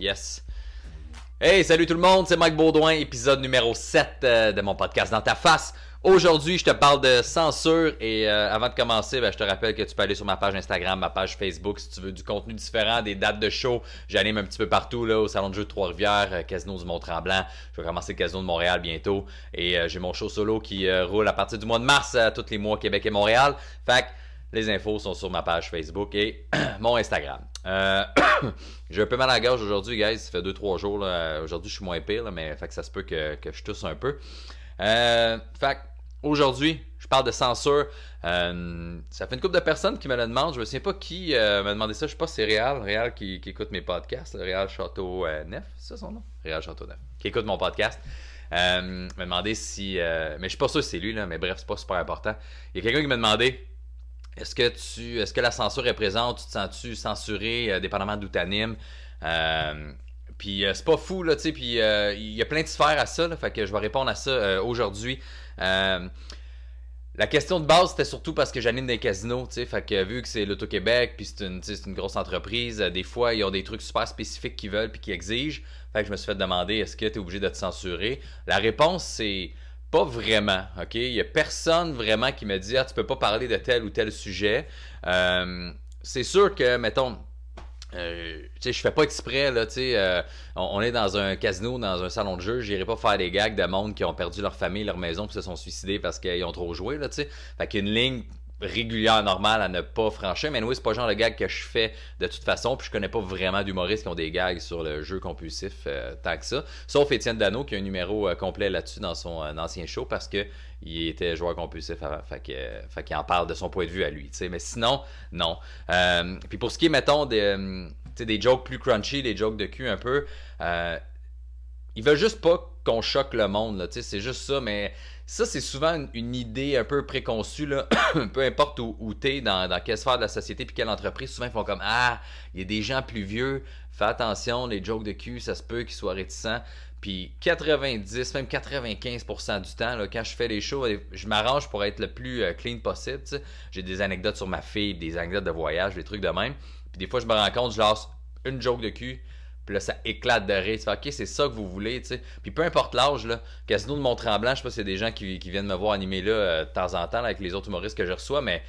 Yes. Hey, salut tout le monde, c'est Mike Baudouin, épisode numéro 7 euh, de mon podcast Dans ta face. Aujourd'hui, je te parle de censure et euh, avant de commencer, ben, je te rappelle que tu peux aller sur ma page Instagram, ma page Facebook si tu veux du contenu différent, des dates de show. J'anime un petit peu partout là, au Salon de jeu de Trois-Rivières, euh, Casino du Mont-Tremblant. Je vais commencer le Casino de Montréal bientôt et j'ai mon show solo qui roule à partir du mois de mars, tous les mois Québec et Montréal. Fait que les infos sont sur ma page Facebook et mon Instagram. Euh, j'ai un peu mal à la gorge aujourd'hui, guys. Ça fait 2-3 jours. Aujourd'hui, je suis moins pire, mais fait que ça se peut que, je tousse un peu. Euh, fait aujourd'hui, je parle de censure. Euh, ça fait une couple de personnes qui me le demandent. Je me souviens pas qui m'a demandé ça. Je sais pas si c'est Réal, Réal qui, écoute mes podcasts. Réal Château Neuf, c'est ça son nom? Réal Château Neuf. Qui écoute mon podcast. m'a demandé si. mais je suis pas sûr si c'est lui, là, mais bref, c'est pas super important. Il y a quelqu'un qui m'a demandé est-ce que tu est-ce que la censure est présente? Tu te sens-tu censuré, euh, dépendamment d'où tu animes? Euh, puis euh, c'est pas fou, là, tu sais, puis il y a plein de sphères à ça, là, fait que je vais répondre à ça aujourd'hui. la question de base, c'était surtout parce que j'anime des casinos, tu sais, fait que vu que c'est l'Auto-Québec, puis c'est une, une grosse entreprise, des fois, ils ont des trucs super spécifiques qu'ils veulent puis qu'ils exigent. Fait que je me suis fait demander, est-ce que tu es obligé de te censurer? La réponse, c'est pas vraiment, OK? Il y a personne vraiment qui me dit Ah, tu peux pas parler de tel ou tel sujet. Euh, c'est sûr que, mettons, euh, je fais pas exprès, là, euh, on, est dans un casino, dans un salon de jeu, j'irai pas faire des gags de monde qui ont perdu leur famille, leur maison, puis se sont suicidés parce qu'ils ont trop joué, là, tu sais. Fait qu'il y a une ligne régulière, normale à ne pas franchir. Mais oui, c'est pas le genre de gag que je fais de toute façon. Puis je connais pas vraiment d'humoristes qui ont des gags sur le jeu compulsif euh, tant que ça. Sauf Étienne Dano qui a un numéro euh, complet là-dessus dans son euh, ancien show parce que il était joueur compulsif avant. Fait qu'il en parle de son point de vue à lui. Mais sinon, non. puis pour ce qui est, mettons, des, des jokes plus crunchy, des jokes de cul un peu, il veut juste pas qu'on choque le monde. C'est juste ça, mais ça, c'est souvent une, idée un peu préconçue, là. peu importe où, où tu es, dans, dans, quelle sphère de la société, puis quelle entreprise, souvent ils font comme Ah, il y a des gens plus vieux, fais attention, les jokes de cul, ça se peut qu'ils soient réticents. Puis 90, même 95% du temps, là, quand je fais les shows, je m'arrange pour être le plus euh, clean possible. J'ai des anecdotes sur ma fille, des anecdotes de voyage, des trucs de même. Puis des fois, je me rends compte, je lance une joke de cul, là, ça éclate de rire. OK, c'est ça que vous voulez, tu sais. Puis peu importe l'âge, là, Casino de Mont-Tremblant, je sais pas s'il y a des gens qui, viennent me voir animer là euh, de temps en temps avec les autres humoristes que je reçois, mais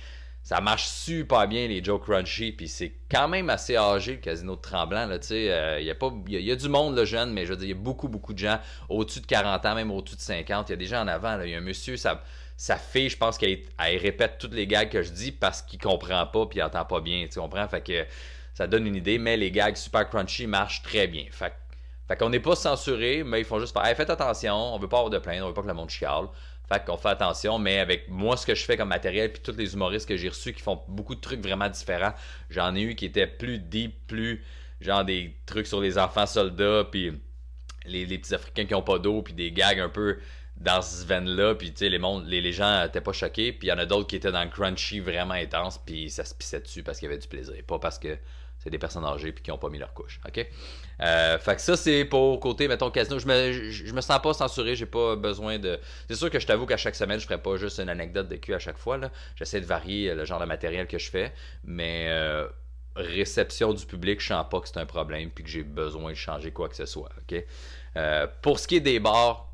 ça marche super bien, les Joe Crunchy. Puis c'est quand même assez âgé, le Casino de Tremblant, là, tu sais. Euh, il y, a y, a du monde, le jeune, mais je veux dire, il y a beaucoup, beaucoup de gens au-dessus de 40 ans, même au-dessus de 50. Il y a des gens en avant. Il y a un monsieur, ça sa fille, je pense qu'elle répète toutes les gags que je dis parce qu'il comprend pas puis il entend pas bien, tu comprends? Fait que ça donne une idée, mais les gags super crunchy marchent très bien. Fait, fait qu'on n'est pas censuré, mais ils font juste faire faites attention, on veut pas avoir de plainte, on veut pas que le monde chiale. Fait qu'on fait attention, mais avec moi, ce que je fais comme matériel, puis tous les humoristes que j'ai reçus qui font beaucoup de trucs vraiment différents, j'en ai eu qui étaient plus deep, plus genre des trucs sur les enfants soldats, puis les, petits Africains qui ont pas d'eau, puis des gags un peu dans ce veine-là, puis tu sais, les, gens étaient pas choqués, puis il y en a d'autres qui étaient dans le crunchy vraiment intense, puis ça se pissait dessus parce qu'il y avait du plaisir, pas parce que c'est des personnes âgées puis qui n'ont pas mis leur couche. OK? Euh, fait que ça, c'est pour côté, mettons, casino. Je me, je, me sens pas censuré, j'ai pas besoin de. C'est sûr que je t'avoue qu'à chaque semaine, je ferai pas juste une anecdote de cul à chaque fois. J'essaie de varier le genre de matériel que je fais, mais euh, réception du public, je sens pas que c'est un problème puis que j'ai besoin de changer quoi que ce soit. OK? Euh, pour ce qui est des bars,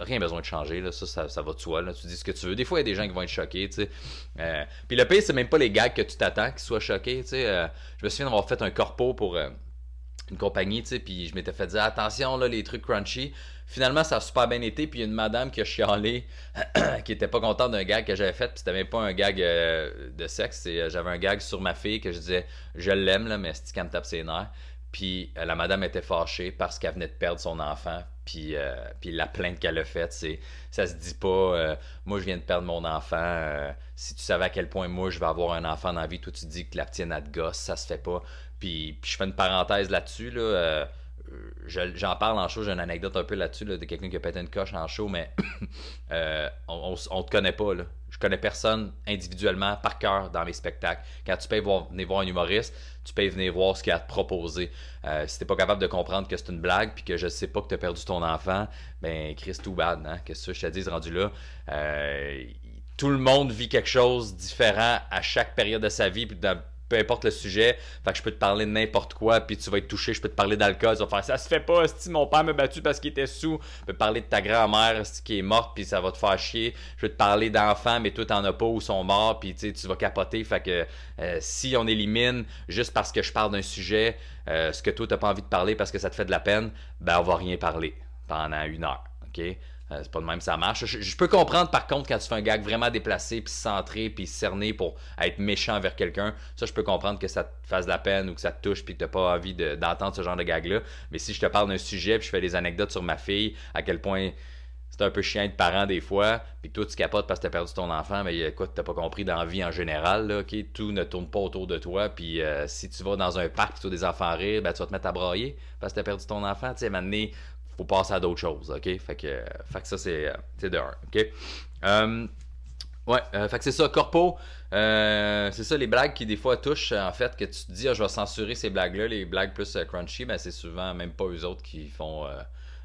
rien besoin de changer, là. Ça, ça, va de soi. Tu dis ce que tu veux. Des fois, il y a des gens qui vont être choqués, tu sais. Euh, puis le pire, c'est même pas les gags que tu t'attends qu'ils soient choqués, tu sais. Euh, je me souviens d'avoir fait un corpo pour euh, une compagnie, tu sais, puis je m'étais fait dire, attention, là, les trucs crunchy. Finalement, ça a super bien été, puis il y a une madame qui a chialé, qui était pas contente d'un gag que j'avais fait, puis c'était même pas un gag de sexe, j'avais un gag sur ma fille que je disais, je l'aime, là, mais c'est quand me tape ses nerfs. Puis la madame était fâchée parce qu'elle venait de perdre son enfant, puis, euh, puis la plainte qu'elle a faite, c'est ça se dit pas euh, moi je viens de perdre mon enfant. Euh, si tu savais à quel point moi je vais avoir un enfant dans la vie, toi tu dis que la tienne a de gosse, ça se fait pas. Puis, je fais une parenthèse là-dessus. Là, j'en parle en show, j'ai une anecdote un peu là-dessus de quelqu'un qui a pété une coche en show, mais on, on, te connaît pas. Là. Je connais personne individuellement par cœur dans mes spectacles. Quand tu peux venir voir un humoriste, tu peux venir voir ce qu'il a à te proposer. Euh, si t'es pas capable de comprendre que c'est une blague puis que je sais pas que tu as perdu ton enfant, ben Chris tout bad, hein? Qu'est-ce que je te dis rendu là? Euh, tout le monde vit quelque chose différent à chaque période de sa vie, peu importe le sujet. Fait que je peux te parler de n'importe quoi, puis tu vas être touché. Je peux te parler d'alcool. Faire ça se fait pas. Si mon père m'a battu parce qu'il était sous. Je peux te parler de ta grand-mère qui est morte, puis ça va te faire chier. Je peux te parler d'enfants, mais toi t'en as pas ou sont morts, puis tu vas capoter. Fait que euh, si on élimine juste parce que je parle d'un sujet, euh, ce que toi t'as pas envie de parler parce que ça te fait de la peine, ben on va rien parler pendant une heure. OK? Euh, c'est pas de même ça marche. Je, peux comprendre par contre quand tu fais un gag vraiment déplacé, puis centré, puis cerné pour être méchant envers quelqu'un. Ça, je peux comprendre que ça te fasse de la peine ou que ça te touche, puis que t'as pas envie d'entendre ce genre de gag-là. Mais si je te parle d'un sujet, puis je fais des anecdotes sur ma fille, à quel point c'est un peu chiant de parent des fois, puis toi tu capotes parce que t'as perdu ton enfant, mais écoute, t'as pas compris dans la vie en général, là, ok? Tout ne tourne pas autour de toi, puis euh, si tu vas dans un parc tu as des enfants rire, ben tu vas te mettre à brailler parce que t'as perdu ton enfant, tu sais, maintenant, faut passer à d'autres choses, ok? Fait que, fait que ça, c'est, euh, de ok? Euh, ouais, euh, fait que c'est ça, Corpo, c'est ça, les blagues qui des fois touchent, en fait, que tu te dis, ah, je vais censurer ces blagues-là, les blagues plus crunchy, ben c'est souvent même pas eux autres qui font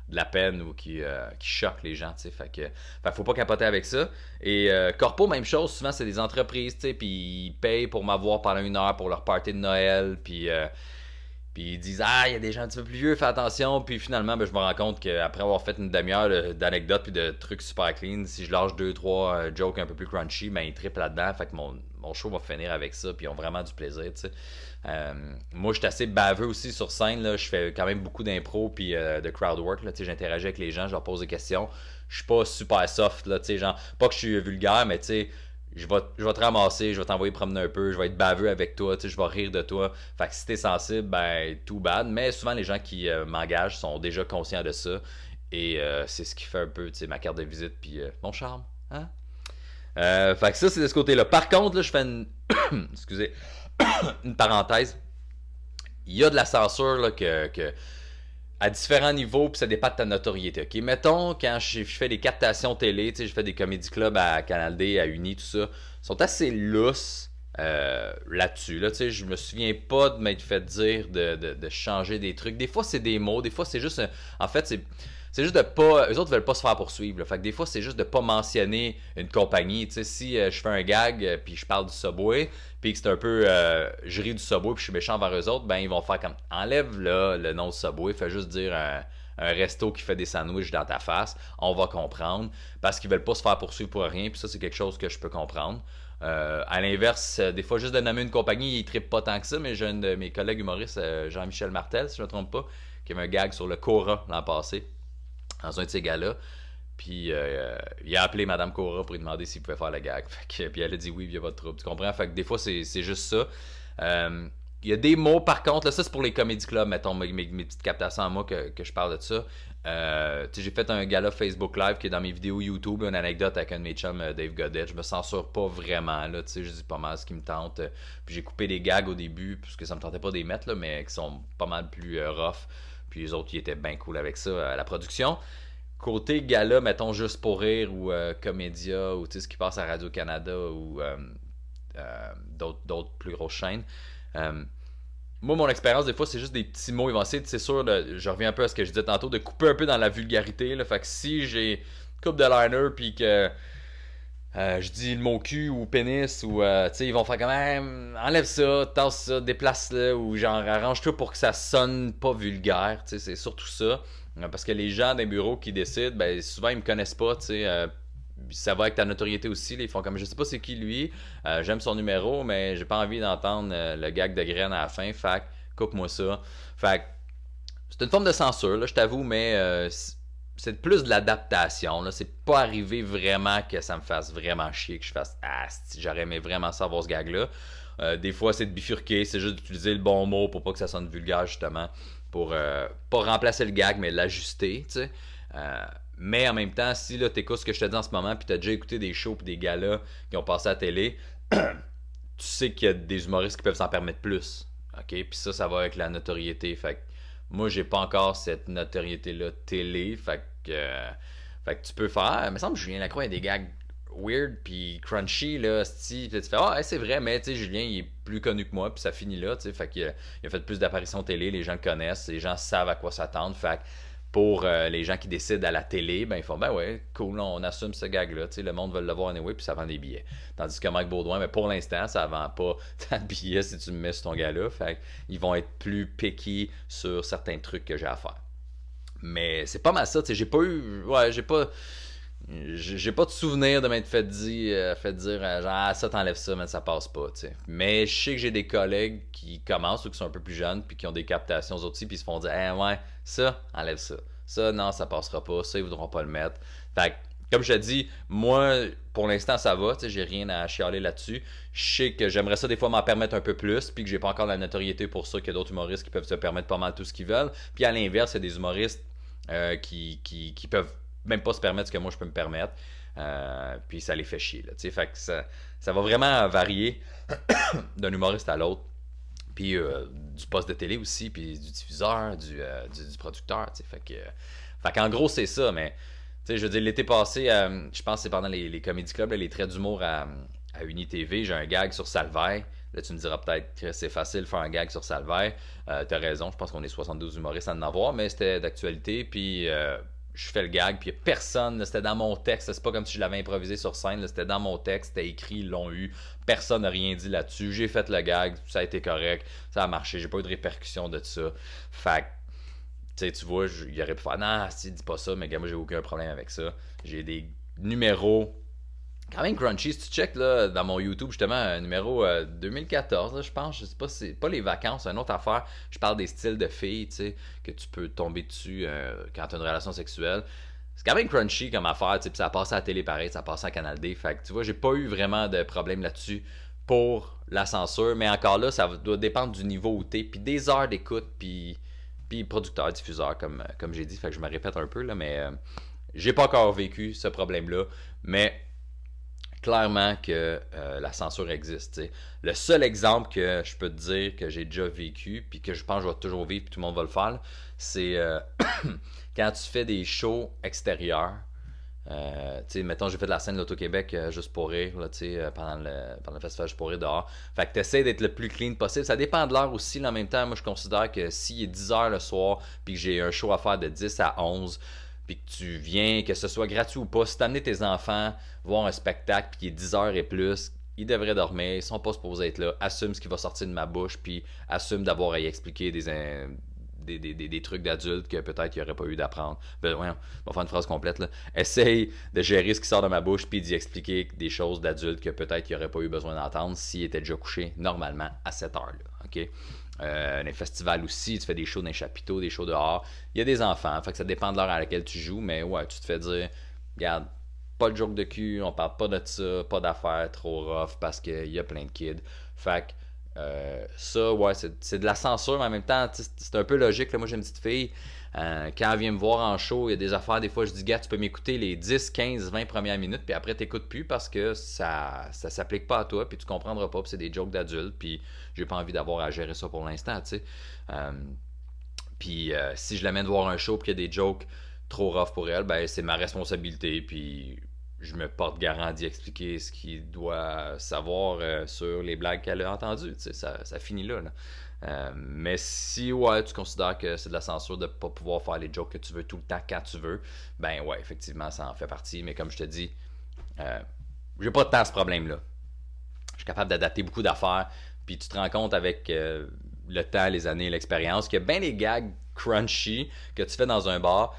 de la peine ou qui, qui choquent les gens, tu sais. Fait que, faut pas capoter avec ça. Et Corpo, même chose, souvent c'est des entreprises, tu sais, puis ils payent pour m'avoir pendant une heure pour leur party de Noël, puis puis ils disent Ah, il y a des gens un petit peu plus vieux, fais attention. Puis finalement, ben, je me rends compte qu'après avoir fait une demi-heure d'anecdotes puis de trucs super clean, si je lâche deux, trois euh, jokes un peu plus crunchy, ben ils trippent là-dedans. Fait que mon, mon, show va finir avec ça. Puis ils ont vraiment du plaisir, tu sais. Euh, moi, je suis assez baveux aussi sur scène. Là. Je fais quand même beaucoup d'impro puis euh, de crowd work. J'interagis avec les gens, je leur pose des questions. Je suis pas super soft, là, genre, pas que je suis vulgaire, mais tu sais je vais, je vais te ramasser, je vais t'envoyer promener un peu, je vais être baveux avec toi, tu sais, je vais rire de toi. Fait que si t'es sensible, ben, tout bad. Mais souvent, les gens qui euh, m'engagent sont déjà conscients de ça. Et euh, c'est ce qui fait un peu, tu sais, ma carte de visite, puis euh, mon charme. Hein? fait que ça, c'est de ce côté-là. Par contre, là, je fais une. Excusez. une parenthèse. Il y a de la censure, là, que à différents niveaux, puis ça dépend de ta notoriété. OK? Mettons, quand je, fais des captations télé, tu sais, je fais des comédie clubs à Canal D, à Uni, tout ça, sont assez lousses euh, là-dessus. Là, je me souviens pas de m'être fait dire de, de, changer des trucs. Des fois, c'est des mots, des fois, c'est juste. En fait, c'est c'est juste de pas. Eux autres veulent pas se faire poursuivre. Fait que des fois, c'est juste de pas mentionner une compagnie. Tu sais, si euh, je fais un gag euh, puis je parle du Subway, puis que c'est un peu. Euh, je ris du Subway puis je suis méchant vers eux autres, ben ils vont faire comme. Enlève là le nom de Subway, fais juste dire un, resto qui fait des sandwichs dans ta face. On va comprendre. Parce qu'ils veulent pas se faire poursuivre pour rien. Puis ça, c'est quelque chose que je peux comprendre. à l'inverse, des fois, juste de nommer une compagnie, ils trippent pas tant que ça, mais j'ai un de mes collègues humoristes, Jean-Michel Martel, si je ne me trompe pas, qui avait un gag sur le Cora l'an passé dans un de ces gars-là. Puis euh, il a appelé Madame Cora pour lui demander s'il pouvait faire le gag. Fait puis elle a dit oui, il y a votre trouble. Tu comprends? Fait que des fois, c'est juste ça. Euh, il y a des mots, par contre, là, ça c'est pour les comédie clubs, mettons, mes, petites captations à moi que, je parle de ça. Euh, j'ai fait un gala Facebook Live qui est dans mes vidéos YouTube, une anecdote avec un de mes chums, Dave Godet. Je me censure pas vraiment, là, tu sais, je dis pas mal ce qui me tente. Puis j'ai coupé des gags au début, puisque ça me tentait pas des mettre, là, mais qui sont pas mal plus rough. Puis les autres, ils étaient bien cool avec ça à la production. Côté gala, mettons juste pour rire ou euh, comédia ou ce qui passe à Radio-Canada ou euh, euh, d'autres plus grosses chaînes. moi, mon expérience, des fois, c'est juste des petits mots. Ils c'est sûr, je reviens un peu à ce que je disais tantôt, de couper un peu dans la vulgarité. Là, fait que si j'ai coupe de liner puis que je dis le mot cul ou pénis ou tu sais ils vont faire quand même enlève ça, tasse ça, déplace-le ou genre arrange tout pour que ça sonne pas vulgaire, tu sais c'est surtout ça. Parce que les gens d'un bureau qui décident, ben, souvent ils me connaissent pas, tu sais. Euh, ça va avec ta notoriété aussi. ils font comme je sais pas c'est qui lui, euh, j'aime son numéro, mais j'ai pas envie d'entendre euh, le gag de graine à la fin. Fait coupe-moi ça. Fait c'est une forme de censure, là, je t'avoue, mais c'est plus de l'adaptation. C'est pas arrivé vraiment que ça me fasse vraiment chier, que je fasse Ah, j'aurais aimé vraiment savoir ce gag-là. des fois, c'est de bifurquer, c'est juste d'utiliser le bon mot pour pas que ça sonne vulgaire, justement pour euh, pas remplacer le gag, mais l'ajuster, tu sais. Euh, mais en même temps, si là, écoutes ce que je te dis en ce moment, puis as déjà écouté des shows et des galas qui ont passé à la télé, tu sais qu'il y a des humoristes qui peuvent s'en permettre plus. OK? Puis ça, ça va avec la notoriété. Fait moi, j'ai pas encore cette notoriété-là télé. Euh, fait que tu peux faire. Il me semble que Julien Lacroix a des gags weird puis crunchy là tu fais ah c'est vrai mais tu sais Julien il est plus connu que moi puis ça finit là tu fait qu'il a, il a fait plus d'apparitions télé les gens le connaissent les gens savent à quoi s'attendre fait pour euh, les gens qui décident à la télé, ben ils font ben ouais, cool, on assume ce gag-là. Le monde veut le voir anyway, puis ça vend des billets. Tandis que Mike Baudouin, mais pour l'instant, ça vend pas tant de billets si tu me mets sur ton gars-là. Ils vont être plus picky sur certains trucs que j'ai à faire. Mais c'est pas mal ça, j'ai pas eu. Ouais, j'ai pas. J'ai pas de souvenir de m'être fait dire, euh, dire euh, genre, ah, ça t'enlève ça, mais ça passe pas. Mais je sais que j'ai des collègues qui commencent ou qui sont un peu plus jeunes, puis qui ont des captations aux aussi, puis se font dire, eh ouais, ça, enlève ça. Ça, non, ça passera pas. Ça, ils voudront pas le mettre. Fait comme je te dis, moi, pour l'instant, ça va. J'ai rien à chialer là-dessus. Je sais que j'aimerais ça des fois m'en permettre un peu plus, puis que j'ai pas encore la notoriété pour ça, a d'autres humoristes qui peuvent se permettre pas mal tout ce qu'ils veulent. Puis à l'inverse, il y a des humoristes euh, qui, qui peuvent même pas se permettre ce que moi je peux me permettre. Euh, puis ça les fait chier. Fait que ça, ça va vraiment varier d'un humoriste à l'autre. Puis euh, du poste de télé aussi, puis du diffuseur, du, euh, du, producteur. Fait que, fait gros, c'est ça. Mais je veux dire, l'été passé, je pense que c'est pendant les, les comédie clubs, les traits d'humour à, à UniTV, j'ai un gag sur Salvaire. Là, tu me diras peut-être que c'est facile de faire un gag sur Salvaire. Euh, T'as raison, je pense qu'on est 72 humoristes à en avoir, mais c'était d'actualité. Puis je fais le gag, puis personne, c'était dans mon texte, c'est pas comme si je l'avais improvisé sur scène, c'était dans mon texte, c'était écrit, ils l'ont eu, personne n'a rien dit là-dessus, j'ai fait le gag, ça a été correct, ça a marché, j'ai pas eu de répercussions de ça. Fait tu sais, tu vois, il aurait pu faire, non, si, dis pas ça, mais moi j'ai aucun problème avec ça. J'ai des numéros quand même crunchy. Si tu check là, dans mon YouTube, justement, un numéro 2014, euh, je pense, je sais pas, c'est pas les vacances, c'est une autre affaire. Je parle des styles de filles, tu sais, que tu peux tomber dessus euh, quand tu as une relation sexuelle. C'est quand même crunchy comme affaire, tu sais, ça passe à la télé pareil, ça passe à Canal D. Fait que tu vois, j'ai pas eu vraiment de problème là-dessus pour la censure, mais encore là, ça doit dépendre du niveau où t'es, puis des heures d'écoute, puis, producteur, diffuseur, comme, comme j'ai dit. Fait que je me répète un peu, là, mais euh, j'ai pas encore vécu ce problème-là. Mais clairement que euh, la censure existe. Le seul exemple que je peux te dire que j'ai déjà vécu, puis que je pense que je vais toujours vivre, puis tout le monde va le faire, c'est euh, quand tu fais des shows extérieurs. Euh, mettons, j'ai fait de la scène de l'Auto-Québec juste pour rire là, pendant, le, pendant le festival Juste pour rire dehors. Fait que tu essaies d'être le plus clean possible. Ça dépend de l'heure aussi. en même temps, moi, je considère que s'il est 10h le soir, puis que j'ai un show à faire de 10 à 11, puis que tu viens, que ce soit gratuit ou pas, si tu tes enfants voir un spectacle, puis qu'il est 10 heures et plus, ils devraient dormir, ils sont pas supposés être là, assume ce qui va sortir de ma bouche, puis assume d'avoir à y expliquer des, des, des, des, trucs d'adultes que peut-être il n'y aurait pas eu d'apprendre. Ben, ouais, on va faire une phrase complète. Là. Essaye de gérer ce qui sort de ma bouche, puis d'y expliquer des choses d'adultes que peut-être il n'y aurait pas eu besoin d'entendre s'il était déjà couché normalement à cette heure-là. OK? Euh, les festivals aussi, tu fais des shows dans les chapiteaux, des shows dehors. Il y a des enfants, fait que ça dépend de l'heure à laquelle tu joues, mais ouais, tu te fais dire, regarde, pas de joke de cul, on parle pas de ça, pas d'affaires trop rough parce qu'il y a plein de kids. Fait que euh, ça, ouais, c'est de la censure, mais en même temps, c'est un peu logique. Là. Moi, j'ai une petite fille. Euh, quand elle vient me voir en show, il y a des affaires, des fois, je dis, gars, tu peux m'écouter les 10, 15, 20 premières minutes, puis après, t'écoutes plus parce que ça ça s'applique pas à toi, puis tu comprendras pas, puis c'est des jokes d'adultes, puis j'ai pas envie d'avoir à gérer ça pour l'instant, tu sais. Euh, puis si je l'amène voir un show, puis qu'il y a des jokes trop rough pour elle, ben c'est ma responsabilité, puis je me porte garant d'y expliquer ce qu'il doit savoir euh, sur les blagues qu'elle a entendues. Ça, ça finit là. Euh, mais si ouais, tu considères que c'est de la censure de ne pas pouvoir faire les jokes que tu veux tout le temps quand tu veux, ben ouais, effectivement, ça en fait partie. Mais comme je te dis, euh, j'ai pas tant ce problème-là. Je suis capable d'adapter beaucoup d'affaires. Puis tu te rends compte avec euh, le temps, les années, l'expérience, que bien les gags crunchy que tu fais dans un bar,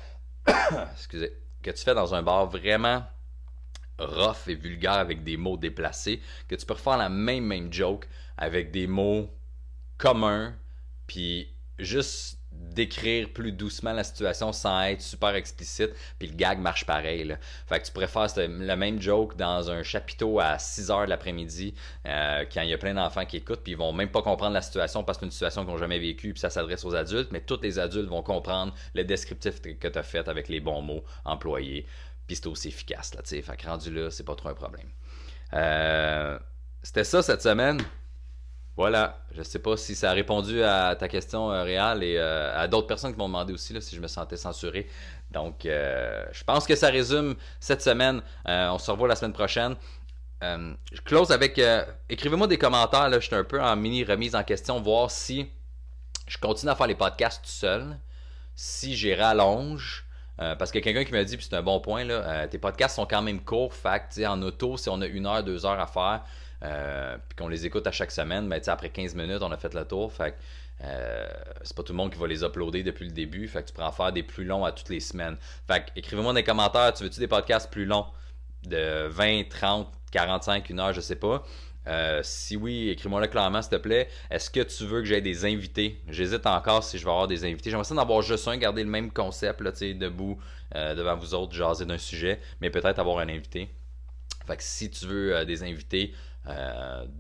excusez, que tu fais dans un bar vraiment rough et vulgaire avec des mots déplacés, que tu peux refaire la même même joke avec des mots communs, puis juste décrire plus doucement la situation sans être super explicite, puis le gag marche pareil. Fait que tu pourrais faire le même joke dans un chapiteau à 6 h de l'après-midi, euh, quand il y a plein d'enfants qui écoutent, puis ils vont même pas comprendre la situation parce que c'est une situation qu'ils n'ont jamais vécue, puis ça s'adresse aux adultes, mais tous les adultes vont comprendre le descriptif que tu as fait avec les bons mots employés. Puis c'est aussi efficace, là. Fait que rendu là, c'est pas trop un problème. Euh, c'était ça cette semaine. Voilà. Je sais pas si ça a répondu à ta question euh, réelle et euh, à d'autres personnes qui m'ont demandé aussi si je me sentais censuré. Donc, je pense que ça résume cette semaine. on se revoit la semaine prochaine. je close avec. Écrivez-moi des commentaires. Là, je suis un peu en mini remise en question, voir si je continue à faire les podcasts tout seul si j'y rallonge, euh, parce que quelqu'un qui m'a dit, puis c'est un bon point, euh, tes podcasts sont quand même courts. En auto, si on a une heure, deux heures à faire, euh, puis qu'on les écoute à chaque semaine, ben, après 15 minutes, on a fait le tour. Fait c'est pas tout le monde qui va les uploader depuis le début. Tu pourras en faire des plus longs à toutes les semaines. Fait écrivez-moi dans les commentaires, tu veux-tu des podcasts plus longs? De 20, 30, 45, une heure, je sais pas. Euh, si oui, écris-moi-le clairement, s'il te plaît. Est-ce que tu veux que j'aie des invités? J'hésite encore si je vais avoir des invités. J'aimerais ça d'en avoir juste un, garder le même concept, là, debout euh, devant vous autres, jaser d'un sujet, mais peut-être avoir un invité. Fait que si tu veux euh, des invités,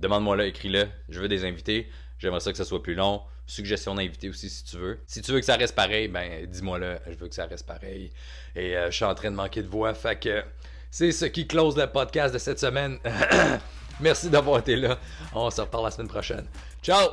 demande-moi-le, écris-le. Je veux des invités. J'aimerais ça que ça soit plus long. Suggestion d'invité aussi si tu veux. Si tu veux que ça reste pareil, ben dis-moi-le. Je veux que ça reste pareil. Et je suis en train de manquer de voix. Fait que c'est ce qui close le podcast de cette semaine. Merci d'avoir été là. On se reparle la semaine prochaine. Ciao!